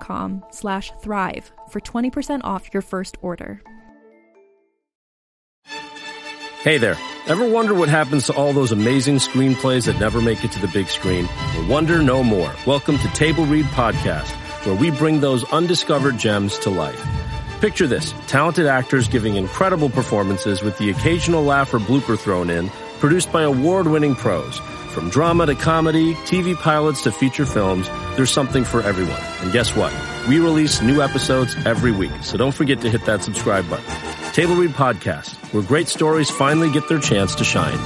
com slash thrive for 20% off your first order. Hey there. Ever wonder what happens to all those amazing screenplays that never make it to the big screen? Well, wonder no more. Welcome to Table Read Podcast, where we bring those undiscovered gems to life. Picture this talented actors giving incredible performances with the occasional laugh or blooper thrown in, produced by award winning pros. From drama to comedy, TV pilots to feature films, there's something for everyone. And guess what? We release new episodes every week, so don't forget to hit that subscribe button. Table Read Podcast, where great stories finally get their chance to shine.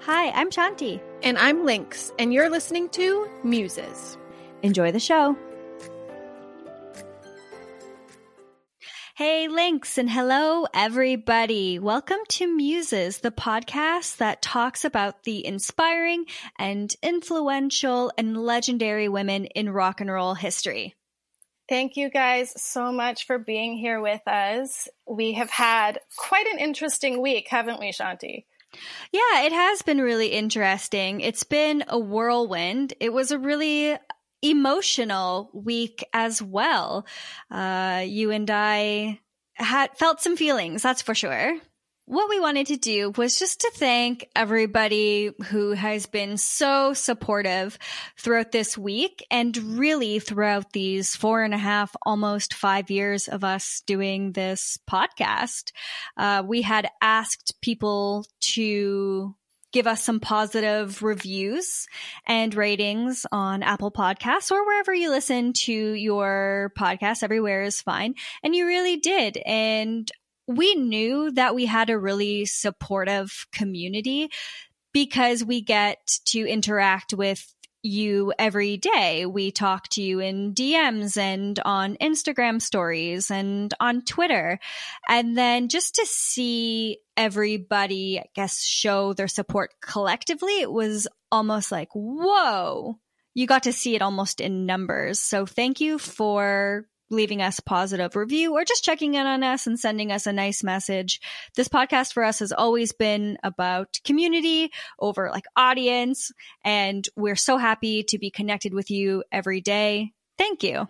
Hi, I'm Shanti. And I'm Lynx, and you're listening to Muses. Enjoy the show. Hey, Lynx, and hello, everybody. Welcome to Muses, the podcast that talks about the inspiring and influential and legendary women in rock and roll history. Thank you guys so much for being here with us. We have had quite an interesting week, haven't we, Shanti? Yeah, it has been really interesting. It's been a whirlwind. It was a really emotional week as well. Uh, you and I had felt some feelings, that's for sure. What we wanted to do was just to thank everybody who has been so supportive throughout this week and really throughout these four and a half, almost five years of us doing this podcast. Uh, we had asked people to give us some positive reviews and ratings on Apple Podcasts or wherever you listen to your podcast. Everywhere is fine. And you really did. And we knew that we had a really supportive community because we get to interact with you every day. We talk to you in DMs and on Instagram stories and on Twitter. And then just to see everybody, I guess, show their support collectively, it was almost like, whoa. You got to see it almost in numbers. So thank you for leaving us positive review or just checking in on us and sending us a nice message. This podcast for us has always been about community over like audience. And we're so happy to be connected with you every day. Thank you.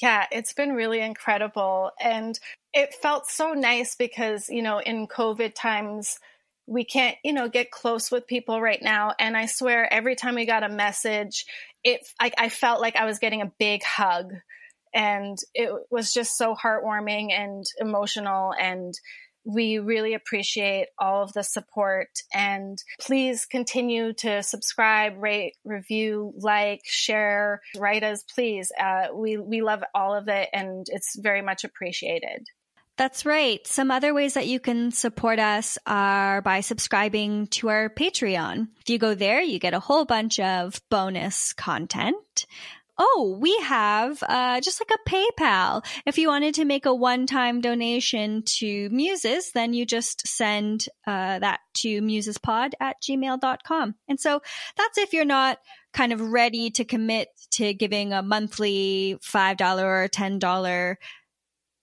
Yeah, it's been really incredible. And it felt so nice because, you know, in COVID times, we can't, you know, get close with people right now. And I swear, every time we got a message, it, I, I felt like I was getting a big hug and it was just so heartwarming and emotional and we really appreciate all of the support and please continue to subscribe, rate, review, like, share, write us, please. Uh, we, we love all of it and it's very much appreciated. That's right. Some other ways that you can support us are by subscribing to our Patreon. If you go there, you get a whole bunch of bonus content oh, we have uh, just like a PayPal. If you wanted to make a one time donation to Muses, then you just send uh, that to musespod at gmail.com. And so that's if you're not kind of ready to commit to giving a monthly $5 or $10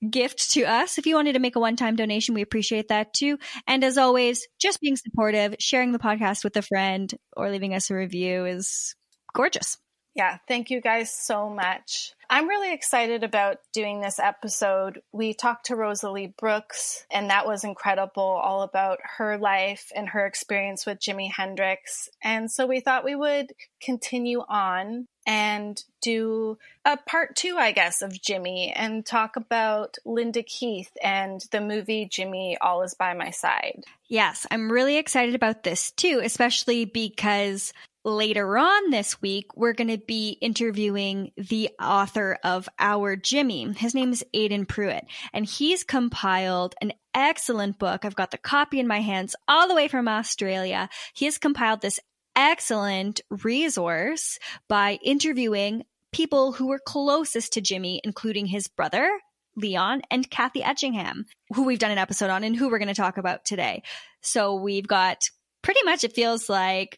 gift to us. If you wanted to make a one time donation, we appreciate that too. And as always, just being supportive, sharing the podcast with a friend, or leaving us a review is gorgeous. Yeah, thank you guys so much. I'm really excited about doing this episode. We talked to Rosalie Brooks, and that was incredible, all about her life and her experience with Jimi Hendrix. And so we thought we would continue on and do a part two, I guess, of Jimi and talk about Linda Keith and the movie Jimi All Is By My Side. Yes, I'm really excited about this too, especially because later on this week, we're going to be interviewing the author of Our Jimi. His name is Aidan Prewett, and he's compiled an excellent book. I've got the copy in my hands all the way from Australia. He has compiled this excellent resource by interviewing people who were closest to Jimi, including his brother, Leon, and Kathy Etchingham, who we've done an episode on and who we're going to talk about today. So we've got pretty much, it feels like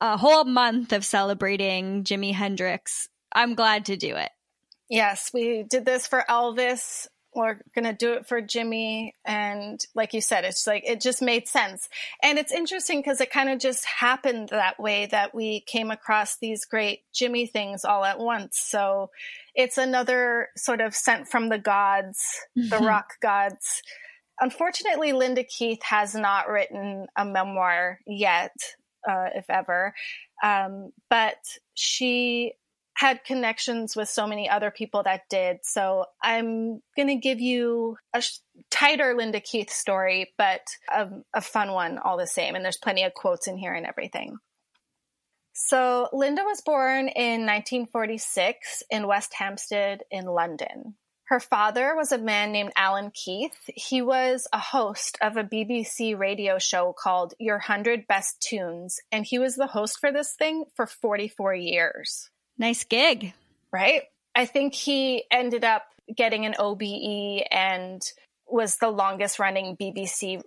a whole month of celebrating Jimi Hendrix. I'm glad to do it. Yes, we did this for Elvis. We're going to do it for Jimi. And like you said, it's like, it just made sense. And it's interesting because it kind of just happened that way that we came across these great Jimi things all at once. So it's another sort of sent from the gods, the mm-hmm. rock gods. Unfortunately, Linda Keith has not written a memoir yet uh, if ever. Um, but she had connections with so many other people that did. So I'm going to give you a sh- tighter Linda Keith story, but a, a fun one all the same. And there's plenty of quotes in here and everything. So Linda was born in 1946 in West Hampstead in London. Her father was a man named Alan Keith. He was a host of a BBC radio show called Your 100 Best Tunes, and he was the host for this thing for 44 years. Nice gig. Right? I think he ended up getting an OBE and was the longest running BBC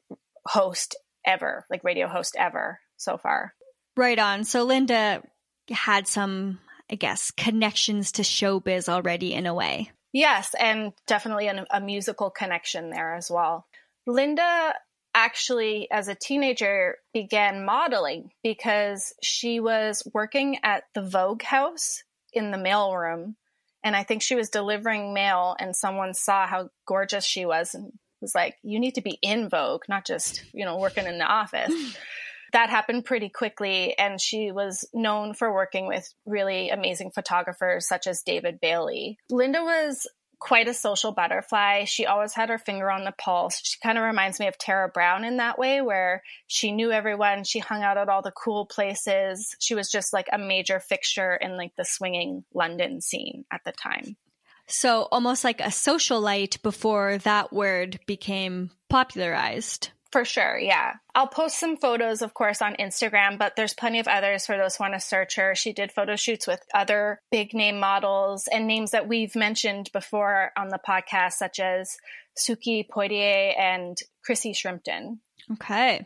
host ever, like radio host ever so far. Right on. So Linda had some, I guess, connections to showbiz already in a way. Yes, and definitely an, a musical connection there as well. Linda actually, as a teenager, began modeling because she was working at the Vogue house in the mailroom. And I think she was delivering mail, and someone saw how gorgeous she was and was like, You need to be in Vogue, not just, you know, working in the office. that happened pretty quickly. And she was known for working with really amazing photographers such as David Bailey. Linda was quite a social butterfly. She always had her finger on the pulse. She kind of reminds me of Tara Browne in that way, where she knew everyone. She hung out at all the cool places. She was just like a major fixture in like the swinging London scene at the time. So almost like a socialite before that word became popularized. For sure, yeah. I'll post some photos, of course, on Instagram, but there's plenty of others for those who want to search her. She did photo shoots with other big name models and names that we've mentioned before on the podcast, such as Suki Poitier and Chrissie Shrimpton. Okay.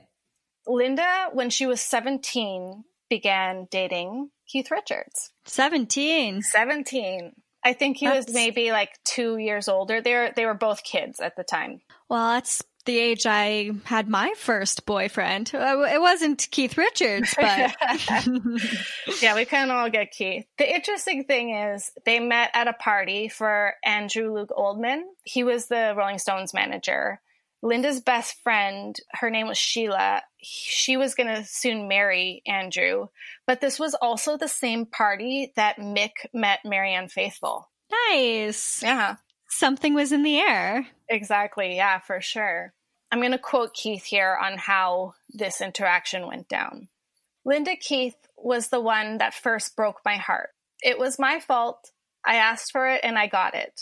Linda, when she was 17, began dating Keith Richards. 17. 17. I think he that's... was maybe like two years older. They were, they were both kids at the time. Well, that's the age I had my first boyfriend. Uh, it wasn't Keith Richards, but yeah, we can all get Keith. The interesting thing is they met at a party for Andrew Loog Oldham. He was the Rolling Stones manager. Linda's best friend, her name was Sheila. She was going to soon marry Andrew, but this was also the same party that Mick met Marianne Faithfull. Nice. Yeah something was in the air. Exactly. Yeah, for sure. I'm going to quote Keith here on how this interaction went down. Linda Keith was the one that first broke my heart. It was my fault. I asked for it and I got it.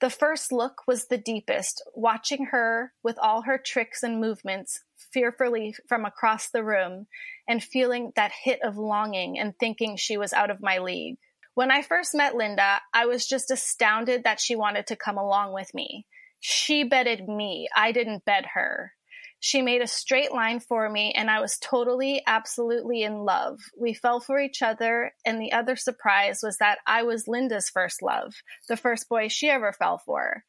The first look was the deepest, watching her with all her tricks and movements fearfully from across the room and feeling that hit of longing and thinking she was out of my league. When I first met Linda, I was just astounded that she wanted to come along with me. She betted me. I didn't bet her. She made a straight line for me, and I was totally, absolutely in love. We fell for each other, and the other surprise was that I was Linda's first love, the first boy she ever fell for.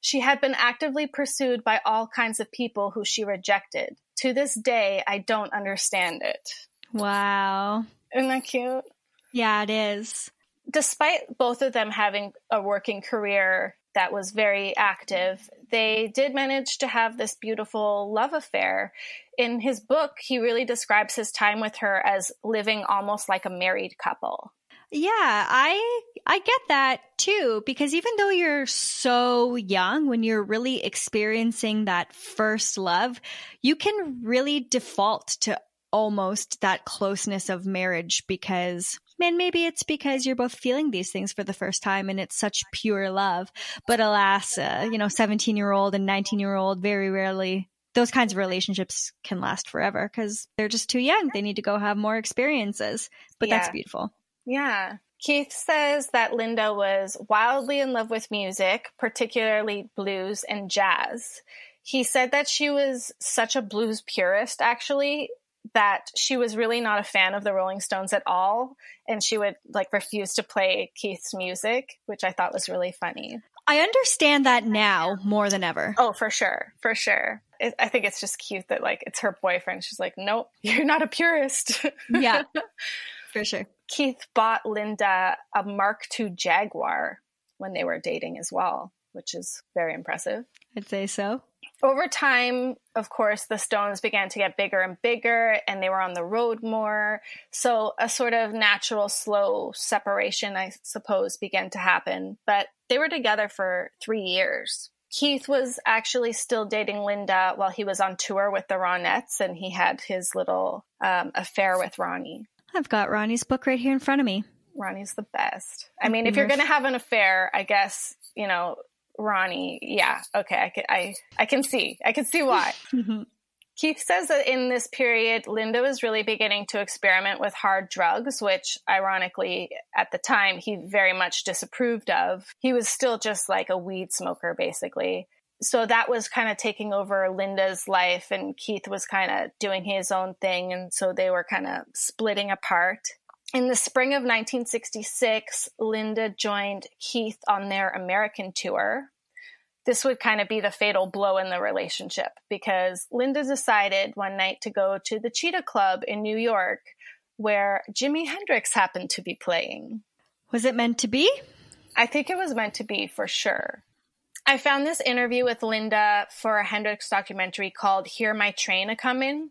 She had been actively pursued by all kinds of people who she rejected. To this day, I don't understand it. Wow. Isn't that cute? Yeah, it is. Despite both of them having a working career that was very active, they did manage to have this beautiful love affair. In his book, he really describes his time with her as living almost like a married couple. Yeah, I I get that too because even though you're so young when you're really experiencing that first love, you can really default to almost that closeness of marriage because man maybe it's because you're both feeling these things for the first time and it's such pure love but alas uh, you know 17 year old and 19 year old very rarely those kinds of relationships can last forever because they're just too young they need to go have more experiences but yeah. that's beautiful yeah. Keith says that Linda was wildly in love with music, particularly blues and jazz. He said that she was such a blues purist, actually, that she was really not a fan of the Rolling Stones at all. And she would like refuse to play Keith's music, which I thought was really funny. I understand that now more than ever. Oh, for sure. For sure. It, I think it's just cute that like it's her boyfriend. She's like, nope, you're not a purist. Yeah. For sure. Keith bought Linda a Mark II Jaguar when they were dating as well, which is very impressive. I'd say so. Over time, of course, the Stones began to get bigger and bigger, and they were on the road more. So, a sort of natural, slow separation, I suppose, began to happen. But they were together for three years. Keith was actually still dating Linda while he was on tour with the Ronettes, and he had his little um, affair with Ronnie. I've got Ronnie's book right here in front of me. Ronnie's the best. I mean, if you're going to have an affair, I guess, you know, Ronnie, yeah, okay, I can, I, I can see. I can see why. Mm-hmm. Keith says that in this period, Linda was really beginning to experiment with hard drugs, which ironically, at the time, he very much disapproved of. He was still just like a weed smoker, basically so that was kind of taking over Linda's life, and Keith was kind of doing his own thing. And so they were kind of splitting apart. In the spring of 1966, Linda joined Keith on their American tour. This would kind of be the fatal blow in the relationship because Linda decided one night to go to the Cheetah Club in New York where Jimi Hendrix happened to be playing. Was it meant to be? I think it was meant to be for sure. I found this interview with Linda for a Hendrix documentary called Hear My Train a Comin'.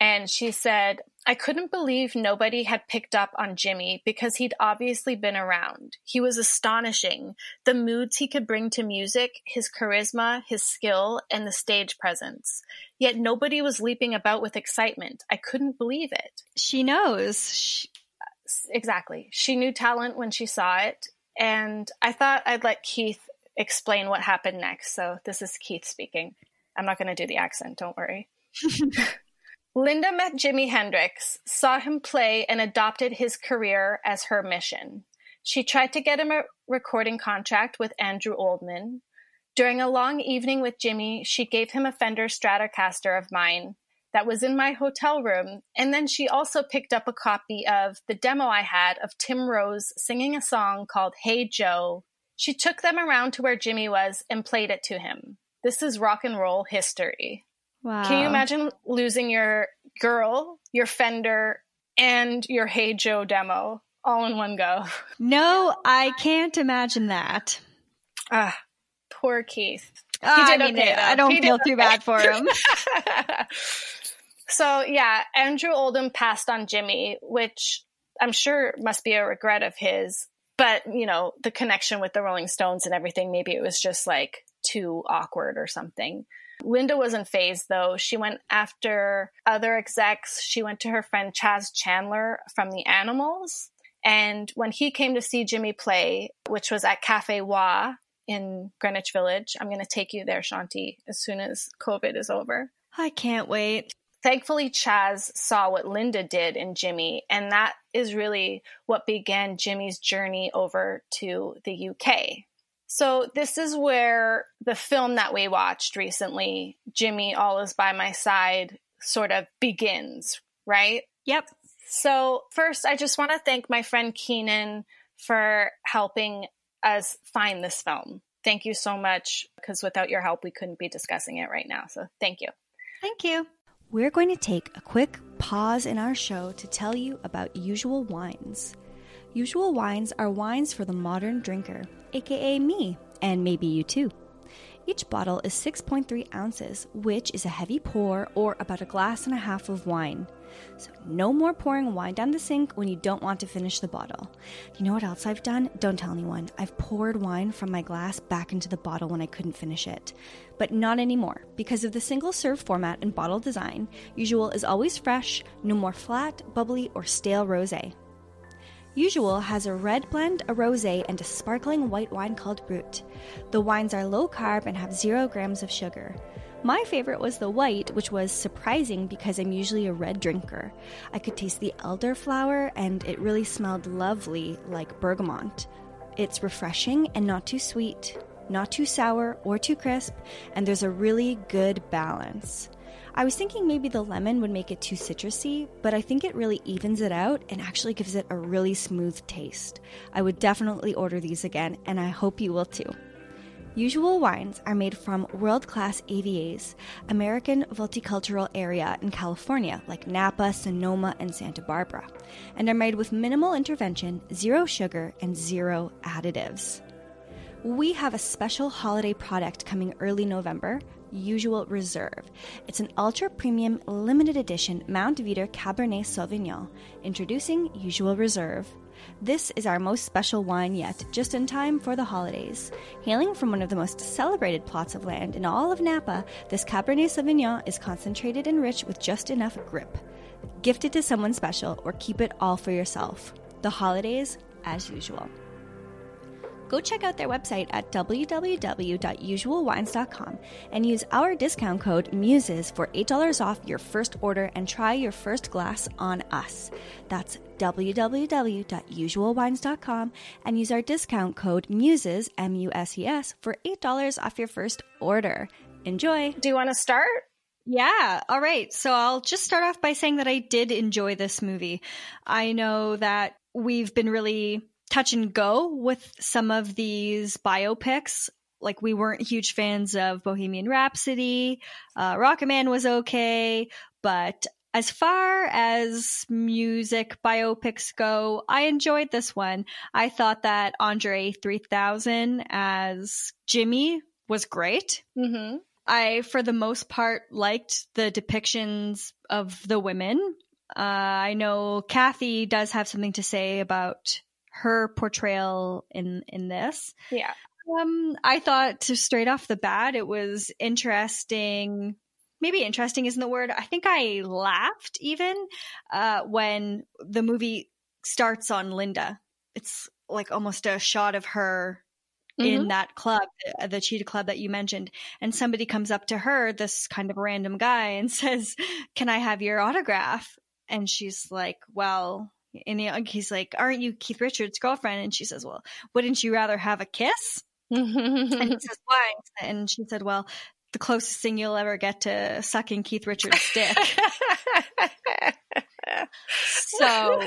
And she said, I couldn't believe nobody had picked up on Jimi because he'd obviously been around. He was astonishing. The moods he could bring to music, his charisma, his skill, and the stage presence. Yet nobody was leaping about with excitement. I couldn't believe it. She knows. She- exactly. She knew talent when she saw it. And I thought I'd let Keith explain what happened next. So this is Keith speaking. I'm not going to do the accent, don't worry. Linda met Jimi Hendrix, saw him play, and adopted his career as her mission. She tried to get him a recording contract with Andrew Oldham. During a long evening with Jimi, she gave him a Fender Stratocaster of mine that was in my hotel room, and then she also picked up a copy of the demo I had of Tim Rose singing a song called Hey Joe she took them around to where Jimi was and played it to him. This is rock and roll history. Wow. Can you imagine losing your girl, your Fender, and your Hey Joe demo all in one go? No, I can't imagine that. Ah, poor Keith. He did I mean, okay, I don't he feel too okay. bad for him. so yeah, Andrew Oldham passed on Jimi, which I'm sure must be a regret of his but you know the connection with the rolling stones and everything maybe it was just like too awkward or something linda wasn't phased though. She went after other execs. She went to her friend Chas chandler from the animals. And when he came to see jimi play which was at cafe wha in greenwich village i'm going to take you there shanti as soon as covid is over. I can't wait. Thankfully Chaz saw what linda did in jimi and that is really what began jimi's journey over to the uk So this is where the film that we watched recently, Jimi All Is By My Side, sort of begins, right? Yep. So first, I just want to thank my friend Keenan for helping us find this film. Thank you so much, because without your help, we couldn't be discussing it right now. So thank you. Thank you. We're going to take a quick pause in our show to tell you about usual wines. Usual wines are wines for the modern drinker, aka me, and maybe you too. Each bottle is 6.3 ounces, which is a heavy pour or about a glass and a half of wine. So, no more pouring wine down the sink when you don't want to finish the bottle. You know what else I've done? Don't tell anyone. I've poured wine from my glass back into the bottle when I couldn't finish it. But not anymore. Because of the single serve format and bottle design, Usual is always fresh, no more flat, bubbly, or stale rose. Usual has a red blend, a rosé, and a sparkling white wine called Brut. The wines are low carb and have zero grams of sugar. My favorite was the white, which was surprising because I'm usually a red drinker. I could taste the elderflower and it really smelled lovely like bergamot. It's refreshing and not too sweet, not too sour or too crisp, and there's a really good balance. I was thinking maybe the lemon would make it too citrusy, but I think it really evens it out and actually gives it a really smooth taste. I would definitely order these again, and I hope you will too. Usual wines are made from world class AVAs, American Viticultural Area in California, like Napa, Sonoma, and Santa Barbara, and are made with minimal intervention, zero sugar, and zero additives. We have a special holiday product coming early November Usual Reserve. It's an ultra premium limited edition Mount Veeder Cabernet Sauvignon. Introducing Usual Reserve. This is our most special wine yet, just in time for the holidays. Hailing from one of the most celebrated plots of land in all of Napa, this Cabernet Sauvignon is concentrated and rich with just enough grip. Gift it to someone special or keep it all for yourself. The holidays, as usual go check out their website at www.usualwines.com and use our discount code MUSES for $8 off your first order and try your first glass on us. That's www.usualwines.com and use our discount code MUSES, M U S E S, for $8 off your first order. Enjoy! Do you want to start? Yeah. All right. So I'll just start off by saying that I did enjoy this movie. I know that we've been really touch and go with some of these biopics. Like we weren't huge fans of Bohemian Rhapsody. Uh, Rocketman was okay, but as far as music biopics go, I enjoyed this one. I thought that Andre 3000 as Jimi was great. Mm-hmm. I, for the most part, liked the depictions of the women. Uh, I know Kathy does have something to say about her portrayal in in this. Yeah. Um, I thought straight off the bat it was interesting. Maybe interesting isn't the word. I think I laughed even uh, when the movie starts on Linda. It's like almost a shot of her mm-hmm. in that club, the, the cheetah club that you mentioned, and somebody comes up to her, this kind of random guy, and says, "Can I have your autograph?" And she's like, "Well, and he's like, "Aren't you Keith Richards' girlfriend?" And she says, "Well, wouldn't you rather have a kiss?" and he says, "Why?" And she said, "Well, the closest thing you'll ever get to sucking Keith Richards' dick." so,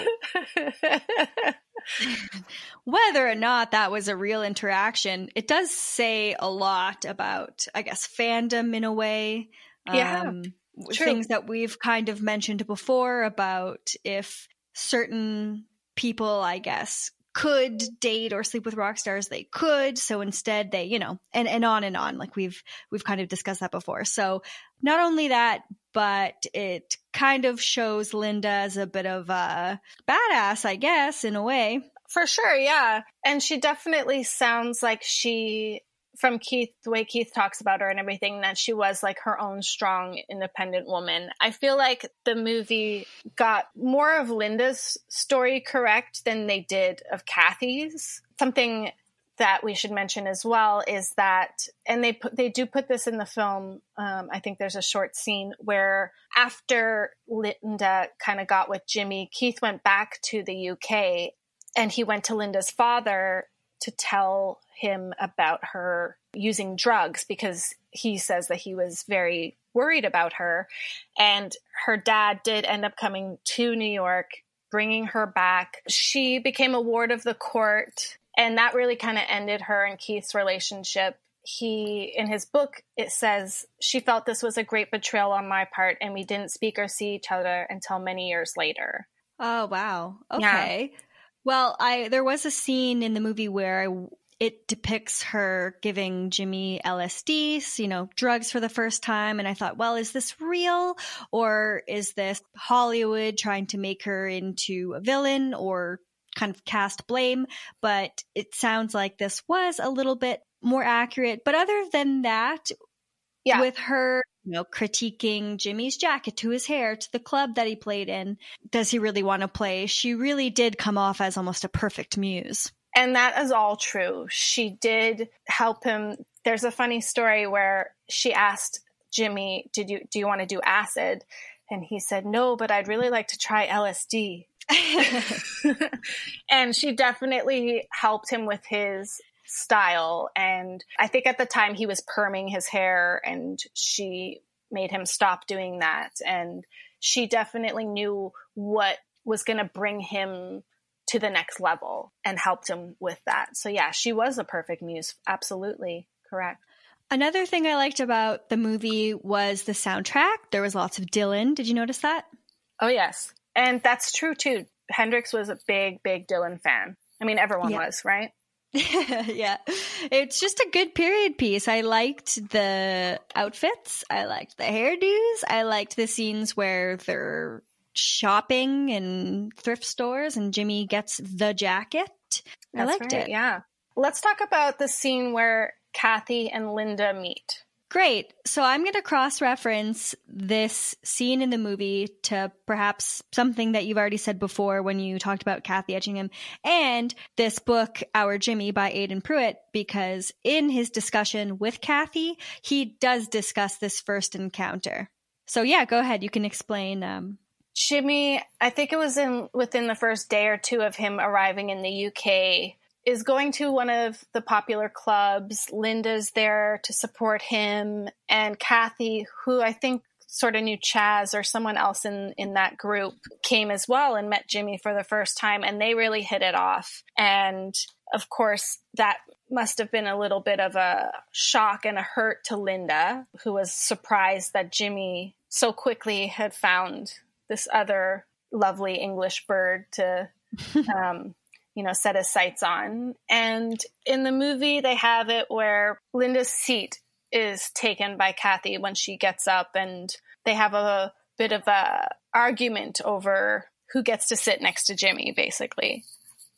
whether or not that was a real interaction, it does say a lot about, I guess, fandom in a way. Yeah. Um, things that we've kind of mentioned before about if certain people, I guess, could date or sleep with rock stars they could. So instead they you know and and on and on. Like we've we've kind of discussed that before. So not only that but it kind of shows linda as a bit of a badass i guess in a way. For sure yeah. And she definitely sounds like she from Keith, the way Keith talks about her and everything, that she was like her own strong, independent woman. I feel like the movie got more of Linda's story correct than they did of Kathy's. Something that we should mention as well is that, and they put, they do put this in the film. Um, I think there's a short scene where after Linda kind of got with Jimi, Keith went back to the UK and he went to Linda's father to tell him about her using drugs because he says that he was very worried about her. And her dad did end up coming to New York, bringing her back. She became a ward of the court, and that really kind of ended her and Keith's relationship. He, in his book, it says, she felt this was a great betrayal on my part, and we didn't speak or see each other until many years later. Oh, wow. Okay. Yeah. Well, I there was a scene in the movie where I it depicts her giving Jimi LSD, you know, drugs for the first time. And I thought, well, is this real or is this Hollywood trying to make her into a villain or kind of cast blame? But it sounds like this was a little bit more accurate. But other than that, yeah. with her, you know, critiquing Jimi's jacket to his hair to the club that he played in, does he really want to play? She really did come off as almost a perfect muse. And that is all true. She did help him. There's a funny story where she asked Jimi, "Did you do you want to do acid?" And he said, "No, but I'd really like to try LSD." and she definitely helped him with his style and I think at the time he was perming his hair and she made him stop doing that and she definitely knew what was going to bring him to the next level and helped him with that. So yeah, she was a perfect muse. Absolutely correct. Another thing I liked about the movie was the soundtrack. There was lots of Dylan. Did you notice that? Oh yes. And that's true too. Hendrix was a big, big Dylan fan. I mean, everyone yeah. was, right? yeah. It's just a good period piece. I liked the outfits. I liked the hairdos. I liked the scenes where they're shopping in thrift stores and Jimi gets the jacket. That's I liked right, it. Yeah. Let's talk about the scene where Kathy and Linda meet. Great. So I'm going to cross reference this scene in the movie to perhaps something that you've already said before when you talked about Kathy Etchingham and this book, Our Jimi by Aidan Prewett, because in his discussion with Kathy, he does discuss this first encounter. So yeah, go ahead. You can explain um, Jimi, I think it was in within the first day or two of him arriving in the UK, is going to one of the popular clubs. Linda's there to support him, and Kathy, who I think sort of knew Chas or someone else in in that group, came as well and met Jimi for the first time, and they really hit it off. And of course, that must have been a little bit of a shock and a hurt to Linda, who was surprised that Jimi so quickly had found this other lovely English bird to, um, you know, set his sights on. And in the movie, they have it where Linda's seat is taken by Kathy when she gets up, and they have a bit of a argument over who gets to sit next to Jimi, basically.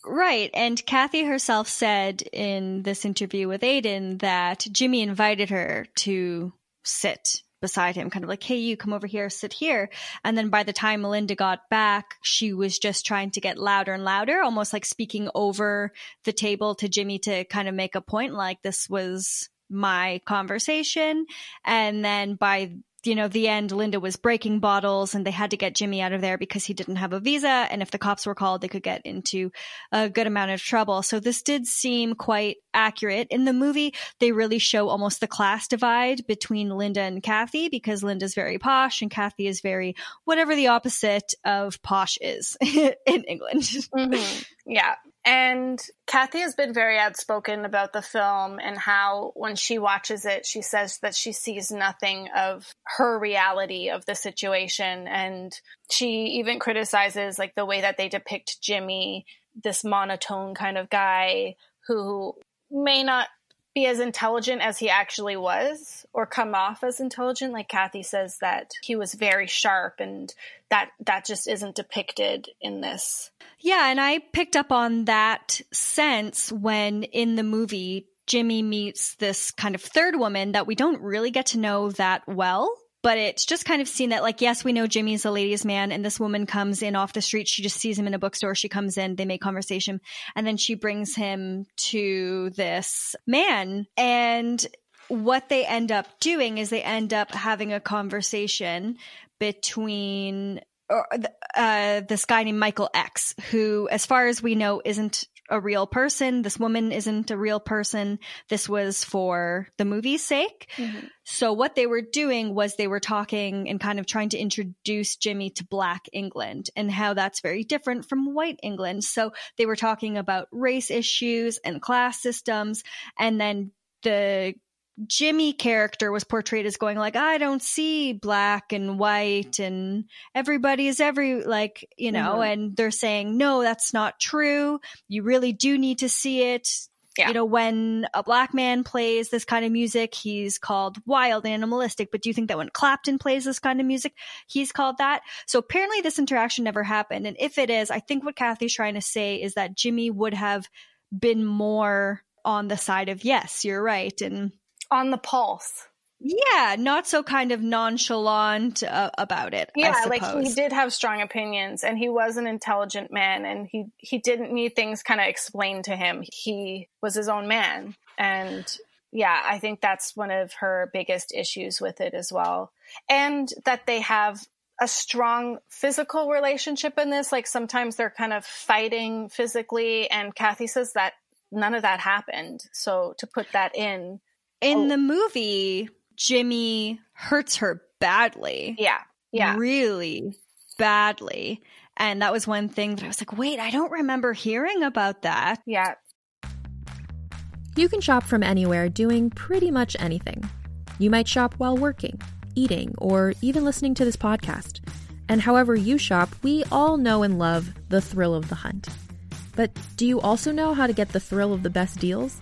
Right. And Kathy herself said in this interview with Aidan that Jimi invited her to sit beside him, kind of like, hey, you come over here, sit here. And then by the time Melinda got back, she was just trying to get louder and louder, almost like speaking over the table to Jimi to kind of make a point like this was my conversation. And then by you know, the end, Linda was breaking bottles and they had to get Jimi out of there because he didn't have a visa. And if the cops were called, they could get into a good amount of trouble. So this did seem quite accurate. In the movie, they really show almost the class divide between Linda and Kathy because Linda's very posh and Kathy is very whatever the opposite of posh is in England. Mm-hmm. Yeah. And Kathy has been very outspoken about the film and how when she watches it, she says that she sees nothing of her reality of the situation. And she even criticizes like the way that they depict Jimi, this monotone kind of guy who may not be as intelligent as he actually was or come off as intelligent. Like kathy says that he was very sharp and that that just isn't depicted in this. Yeah and i picked up on that sense when in the movie jimi meets this kind of third woman that we don't really get to know that well but it's just kind of seen that like yes we know jimi's a ladies man and this woman comes in off the street. She just sees him in a bookstore. She comes in they make conversation and then she brings him to this man. And what they end up doing is they end up having a conversation between uh, this guy named Michael X, who, as far as we know, isn't a real person. This woman isn't a real person. This was for the movie's sake. Mm-hmm. So what they were doing was they were talking and kind of trying to introduce Jimi to black England and how that's very different from white England. So they were talking about race issues and class systems. And then the Jimi character was portrayed as going like, I don't see black and white and everybody is every like, you know, mm-hmm. and they're saying, no, that's not true. You really do need to see it. Yeah. You know, when a black man plays this kind of music, he's called wild animalistic. But do you think that when Clapton plays this kind of music, he's called that? So apparently this interaction never happened. And if it is, I think what Kathy's trying to say is that Jimi would have been more on the side of yes, you're right. And on the pulse. Yeah, not so kind of nonchalant uh, about it. Yeah, like he did have strong opinions and he was an intelligent man and he he didn't need things kind of explained to him. He was his own man and yeah, I think that's one of her biggest issues with it as well. And that they have a strong physical relationship in this. Like sometimes they're kind of fighting physically and Kathy says that none of that happened. So to put that in in oh. the movie, Jimi hurts her badly. Yeah. Yeah. Really badly. And that was one thing that I was like, wait, I don't remember hearing about that. Yeah. You can shop from anywhere doing pretty much anything. You might shop while working, eating, or even listening to this podcast. And however you shop, we all know and love the thrill of the hunt. But do you also know how to get the thrill of the best deals?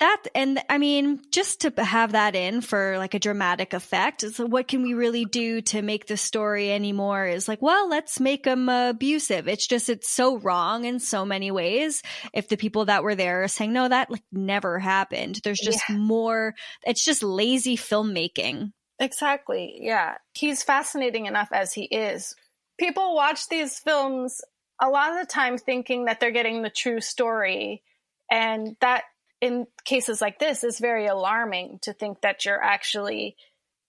that and i mean just to have that in for like a dramatic effect so what can we really do to make the story anymore is like well let's make them abusive. It's just it's so wrong in so many ways. If the people that were there are saying no that like never happened. There's just yeah. more it's just lazy filmmaking. Exactly. Yeah. He's fascinating enough as he is. People watch these films a lot of the time thinking that they're getting the true story and that in cases like this is very alarming to think that you're actually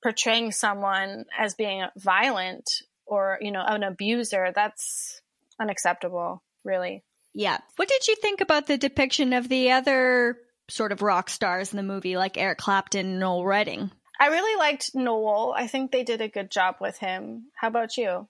portraying someone as being violent or you know an abuser. That's unacceptable really. Yeah. What did you think about the depiction of the other sort of rock stars in the movie like eric clapton and noel redding? I really liked noel. I think they did a good job with him. How about you?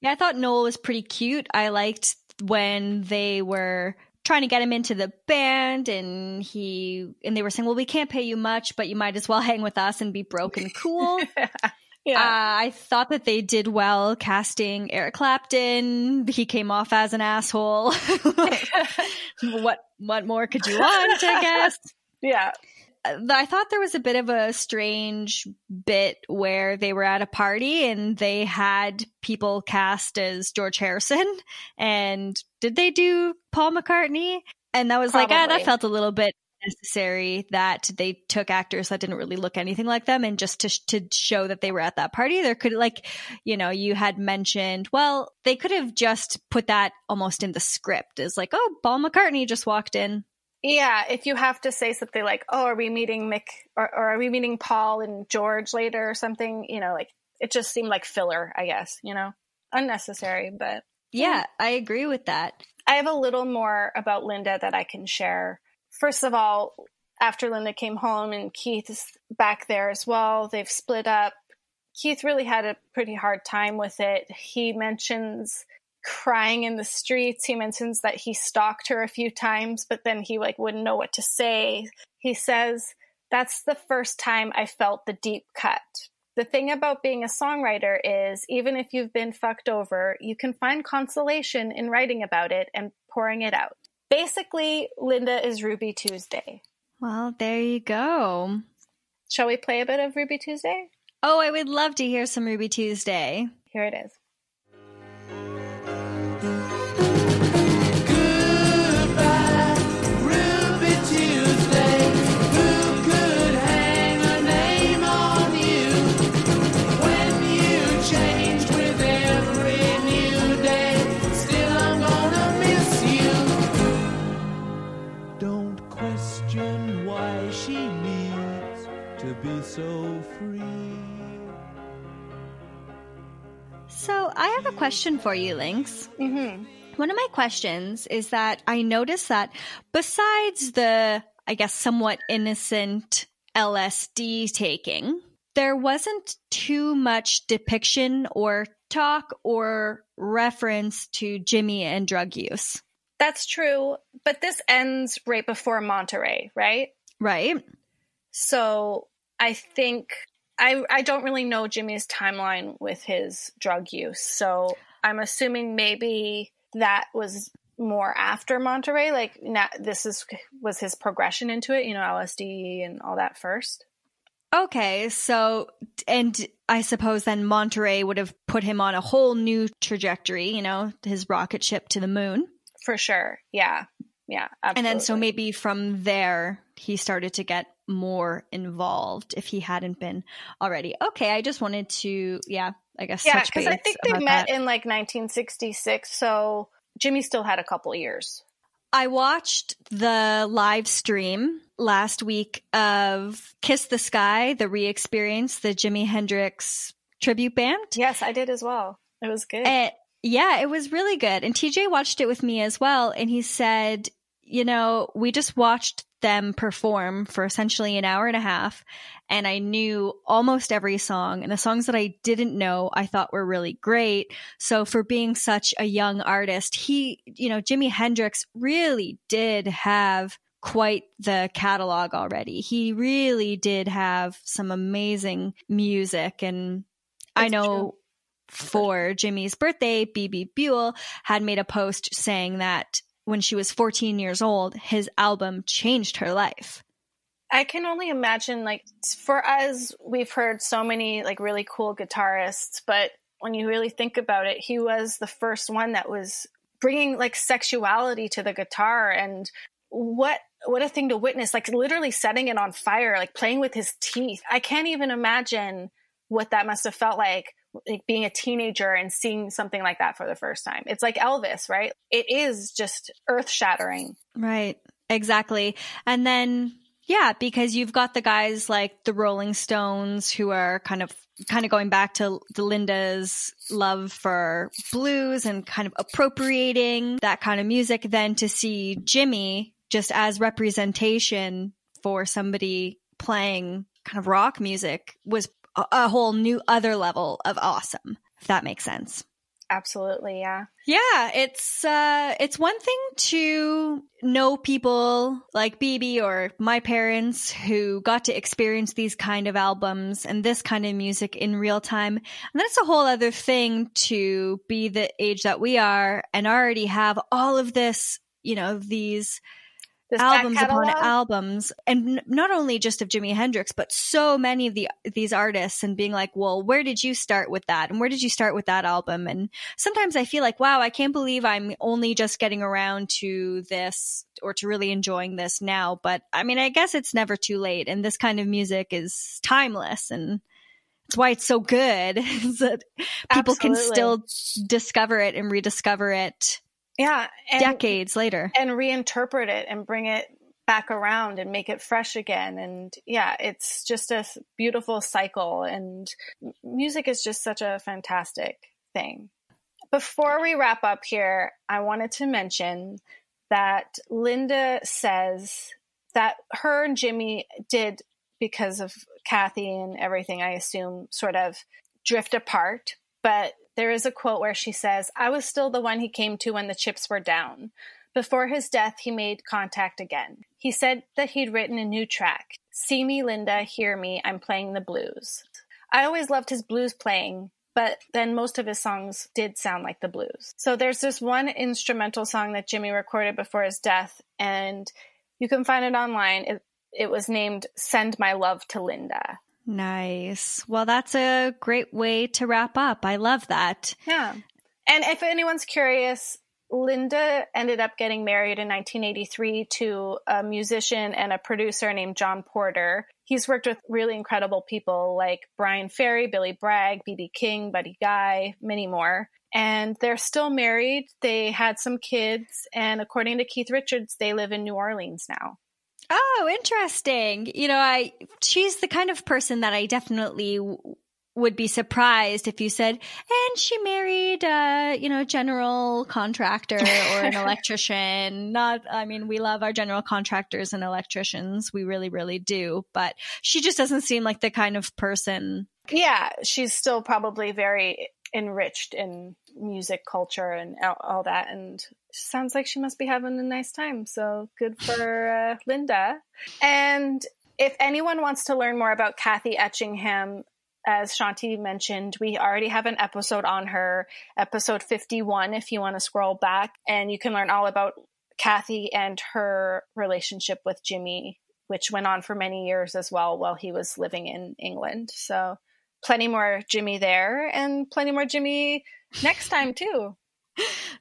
Yeah i thought noel was pretty cute. I liked when they were trying to get him into the band and he and they were saying well we can't pay you much but you might as well hang with us and be broken cool yeah. Uh, I thought that they did well casting Eric Clapton. He came off as an asshole. what what more could you want? I guess. Yeah. I thought there was a bit of a strange bit where they were at a party and they had people cast as George Harrison. And did they do Paul McCartney? And that was Probably. like, ah, that felt a little bit necessary that they took actors that didn't really look anything like them and just to to show that they were at that party there could like you know you had mentioned well they could have just put that almost in the script as like oh Paul McCartney just walked in yeah, if you have to say something like, "Oh, are we meeting Mick or, or, are we meeting Paul and George later or something?" You know, like it just seemed like filler, I guess, you know. Unnecessary, but yeah, I agree with that. I have a little more about Linda that I can share. First of all, after Linda came home and Keith is back there as well, they've split up. Keith really had a pretty hard time with it. He mentions crying in the streets. He mentions that he stalked her a few times, but then he like wouldn't know what to say. He says, "That's the first time I felt the deep cut." The thing about being a songwriter is even if you've been fucked over, you can find consolation in writing about it and pouring it out. Basically, Linda is Ruby Tuesday. Well, there you go. Shall we play a bit of Ruby Tuesday? Oh, I would love to hear some Ruby Tuesday. Here it is. Question for you, Lynx. Mm-hmm. One of my questions is that I noticed that besides the, I guess, somewhat innocent LSD taking, there wasn't too much depiction or talk or reference to Jimi and drug use. That's true, but this ends right before Monterey, right? Right. So I think I I don't really know Jimi's timeline with his drug use, so I'm assuming maybe that was more after Monterey. Like not, this is was his progression into it, you know, LSD and all that first. Okay, so and I suppose then Monterey would have put him on a whole new trajectory, you know, his rocket ship to the moon. For sure. Yeah. Yeah. Absolutely. And then so maybe from there he started to get more involved if he hadn't been already. Okay, I just wanted to, yeah, I guess. Yeah, because I think they met that. in like 1966, so Jimi still had a couple years. I watched the live stream last week of Kiss the Sky, the re experience, the Jimi Hendrix tribute band. Yes, I did as well. It was good. And, yeah, it was really good. And TJ watched it with me as well. And he said, you know, we just watched them perform for essentially an hour and a half and I knew almost every song and the songs that I didn't know I thought were really great. So for being such a young artist, he, you know, Jimi Hendrix really did have quite the catalog already. He really did have some amazing music and That's I know true. for Jimi's birthday, BB Buell had made a post saying that when she was 14 years old, his album changed her life. I can only imagine, like, for us, we've heard so many, like, really cool guitarists, but when you really think about it, he was the first one that was bringing, like, sexuality to the guitar. And what what a thing to witness like literally setting it on fire like playing with his teeth. I can't even imagine what that must have felt like like being a teenager and seeing something like that for the first time. It's like Elvis, right? It is just earth shattering. Right. Exactly. And then yeah, because you've got the guys like the Rolling Stones who are kind of kind of going back to Linda's love for blues and kind of appropriating that kind of music then to see Jimi just as representation for somebody playing kind of rock music was a whole new other level of awesome, if that makes sense. Absolutely, yeah. Yeah, it's uh it's one thing to know people like Bebe or my parents who got to experience these kind of albums and this kind of music in real time. And then it's a whole other thing to be the age that we are and already have all of this, you know, these this albums upon albums and not only just of Jimi Hendrix but so many of the these artists and being like well where did you start with that? And where did you start with that album? And sometimes I feel like wow I can't believe I'm only just getting around to this or to really enjoying this now. But I mean I guess it's never too late and this kind of music is timeless and that's why it's so good is that people Absolutely. can still discover it and rediscover it yeah and, decades later. and reinterpret it and bring it back around and make it fresh again. And yeah it's just a beautiful cycle. And music is just such a fantastic thing. Before we wrap up here, I wanted to mention that Linda says that her and Jimi did, because of Kathy and everything, I assume, sort of drift apart. But there is a quote where she says, I was still the one he came to when the chips were down. Before his death, he made contact again. He said that he'd written a new track See Me, Linda, Hear Me, I'm Playing the Blues. I always loved his blues playing, but then most of his songs did sound like the blues. So there's this one instrumental song that Jimi recorded before his death, and you can find it online. It, it was named Send My Love to Linda. Nice. Well, that's a great way to wrap up. I love that. Yeah. And if anyone's curious, Linda ended up getting married in 1983 to a musician and a producer named John Porter. He's worked with really incredible people like Bryan Ferry, Billy Bragg, B.B. King, Buddy Guy, many more. And they're still married. They had some kids. And according to Keith Richards, they live in New Orleans now. Oh, interesting. You know, I she's the kind of person that I definitely w- would be surprised if you said, and she married a, you know, general contractor or an electrician. Not, I mean, we love our general contractors and electricians. We really, really do. But she just doesn't seem like the kind of person. Yeah, she's still probably very enriched in music culture and all that. And sounds like she must be having a nice time. So good for uh, Linda. And if anyone wants to learn more about Kathy Etchingham, as Shanti mentioned, we already have an episode on her, episode 51, if you want to scroll back, and you can learn all about Kathy and her relationship with Jimi, which went on for many years as well while he was living in England. So, plenty more Jimi there, and plenty more Jimi next time, too.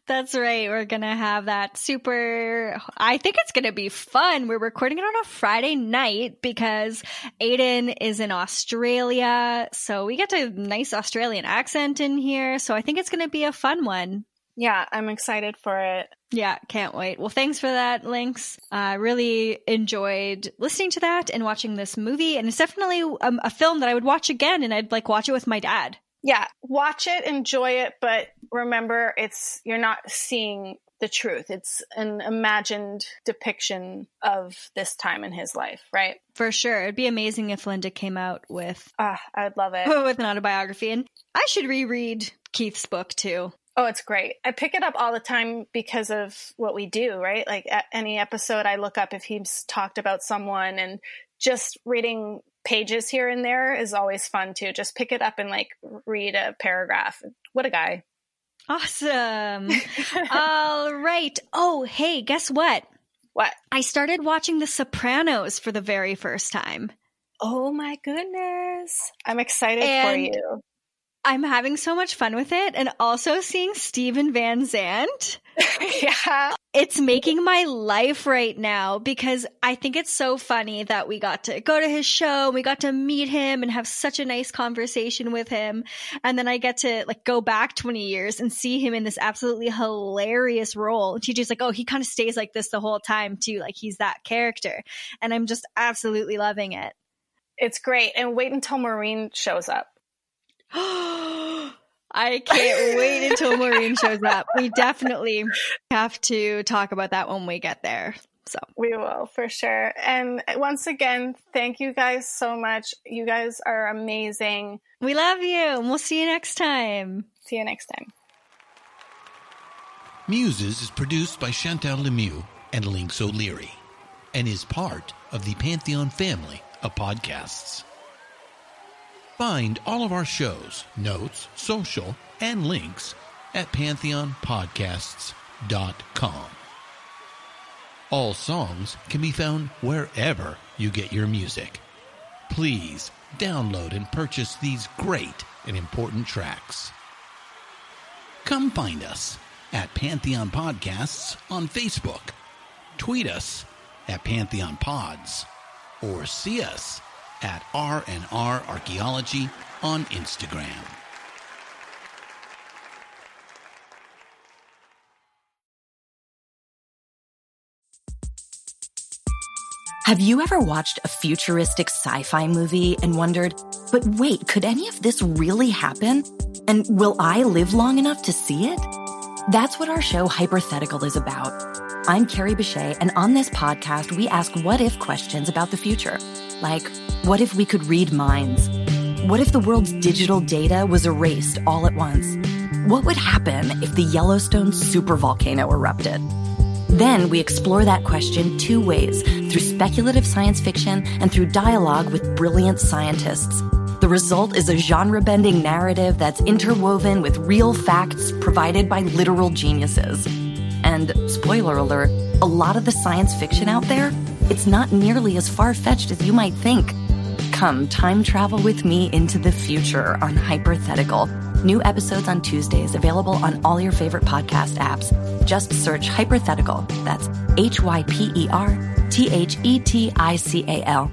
That's right. We're going to have that super. I think it's going to be fun. We're recording it on a Friday night because Aidan is in Australia. So we get a nice Australian accent in here. So I think it's going to be a fun one. Yeah, I'm excited for it. Yeah, can't wait. Well, thanks for that, Lynx. I uh, really enjoyed listening to that and watching this movie. And it's definitely a, a film that I would watch again and I'd like watch it with my dad yeah, watch it, enjoy it, but remember it's you're not seeing the truth. It's an imagined depiction of this time in his life, right? For sure. It'd be amazing if Linda came out with Ah, uh, I'd love it. with an autobiography. And I should reread Keith's book too. Oh, it's great. I pick it up all the time because of what we do, right? Like at any episode I look up if he's talked about someone and just reading pages here and there is always fun too. Just pick it up and like read a paragraph. What a guy. Awesome. All right. Oh, hey, guess what? What? I started watching The Sopranos for the very first time. Oh my goodness. I'm excited and for you. I'm having so much fun with it and also seeing Steven Van Zandt. yeah. It's making my life right now because I think it's so funny that we got to go to his show, and we got to meet him and have such a nice conversation with him. And then I get to like go back 20 years and see him in this absolutely hilarious role. And TJ's like, oh, he kind of stays like this the whole time too. Like he's that character. And I'm just absolutely loving it. It's great. And wait until Maureen shows up. I can't wait until Maureen shows up. We definitely have to talk about that when we get there. So we will for sure. And once again, thank you guys so much. You guys are amazing. We love you, and we'll see you next time. See you next time. Muses is produced by Chantal Lemieux and Lynx O'Leary and is part of the Pantheon family of podcasts. Find all of our shows, notes, social, and links at pantheonpodcasts.com. All songs can be found wherever you get your music. Please download and purchase these great and important tracks. Come find us at Pantheon Podcasts on Facebook, tweet us at Pantheon Pods, or see us at R&R Archaeology on Instagram. Have you ever watched a futuristic sci fi movie and wondered, but wait, could any of this really happen? And will I live long enough to see it? That's what our show Hypothetical is about. I'm Carrie Bechet, and on this podcast, we ask what if questions about the future. Like, what if we could read minds? What if the world's digital data was erased all at once? What would happen if the Yellowstone supervolcano erupted? Then we explore that question two ways through speculative science fiction and through dialogue with brilliant scientists. The result is a genre bending narrative that's interwoven with real facts provided by literal geniuses. And spoiler alert, a lot of the science fiction out there, it's not nearly as far fetched as you might think. Come time travel with me into the future on Hypothetical. New episodes on Tuesdays available on all your favorite podcast apps. Just search Hypothetical. That's H Y P E R T H E T I C A L.